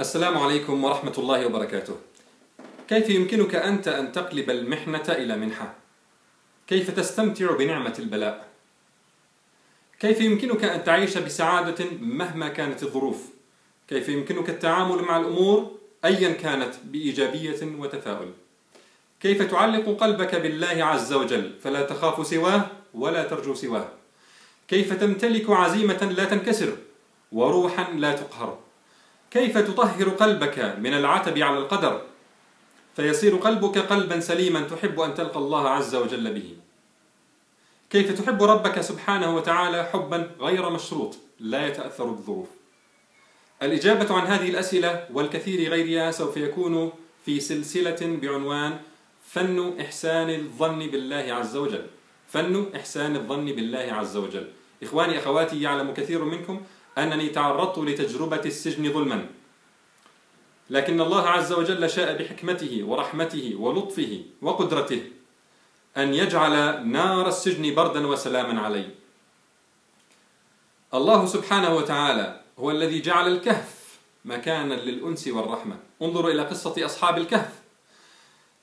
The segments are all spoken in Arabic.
السلام عليكم ورحمة الله وبركاته. كيف يمكنك أنت أن تقلب المحنة إلى منحة؟ كيف تستمتع بنعمة البلاء؟ كيف يمكنك أن تعيش بسعادة مهما كانت الظروف؟ كيف يمكنك التعامل مع الأمور أيا كانت بإيجابية وتفاؤل؟ كيف تعلق قلبك بالله عز وجل فلا تخاف سواه ولا ترجو سواه؟ كيف تمتلك عزيمة لا تنكسر وروحا لا تقهر؟ كيف تطهر قلبك من العتب على القدر؟ فيصير قلبك قلبا سليما تحب أن تلقى الله عز وجل به. كيف تحب ربك سبحانه وتعالى حبا غير مشروط؟ لا يتأثر بالظروف. الإجابة عن هذه الأسئلة والكثير غيرها سوف يكون في سلسلة بعنوان فن إحسان الظن بالله عز وجل. فن إحسان الظن بالله عز وجل. إخواني أخواتي يعلم كثير منكم أنني تعرضت لتجربة السجن ظلما. لكن الله عز وجل شاء بحكمته ورحمته ولطفه وقدرته أن يجعل نار السجن بردا وسلاما علي. الله سبحانه وتعالى هو الذي جعل الكهف مكانا للأنس والرحمة. انظروا إلى قصة أصحاب الكهف.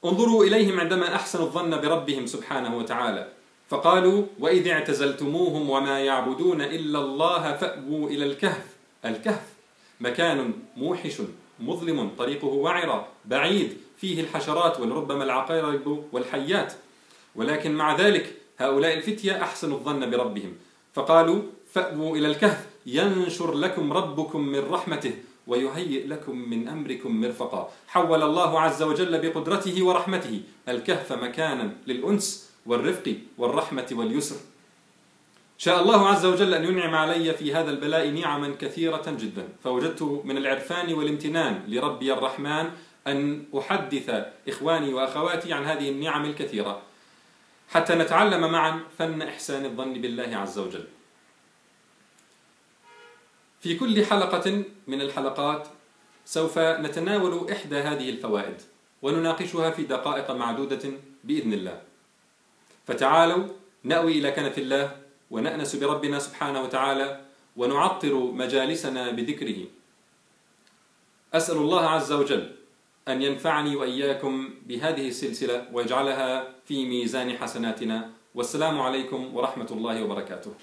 انظروا إليهم عندما أحسنوا الظن بربهم سبحانه وتعالى. فقالوا وإذ اعتزلتموهم وما يعبدون إلا الله فأووا إلى الكهف. الكهف مكان موحش مظلم طريقه وعرة بعيد فيه الحشرات ولربما العقارب والحيات. ولكن مع ذلك هؤلاء الفتية أحسنوا الظن بربهم. فقالوا فأووا إلى الكهف ينشر لكم ربكم من رحمته ويهيئ لكم من أمركم مرفقا. حول الله عز وجل بقدرته ورحمته. الكهف مكانا للأنس والرفق والرحمة واليسر. شاء الله عز وجل أن ينعم علي في هذا البلاء نعما كثيرة جدا. فوجدت من العرفان والامتنان لربي الرحمن أن أحدث إخواني وأخواتي عن هذه النعم الكثيرة. حتى نتعلم معا فن إحسان الظن بالله عز وجل. في كل حلقة من الحلقات سوف نتناول إحدى هذه الفوائد ونناقشها في دقائق معدودة بإذن الله. فتعالوا نأوي إلى كنف الله ونأنس بربنا سبحانه وتعالى ونعطر مجالسنا بذكره. أسأل الله عز وجل أن ينفعني وإياكم بهذه السلسلة ويجعلها في ميزان حسناتنا. والسلام عليكم ورحمة الله وبركاته.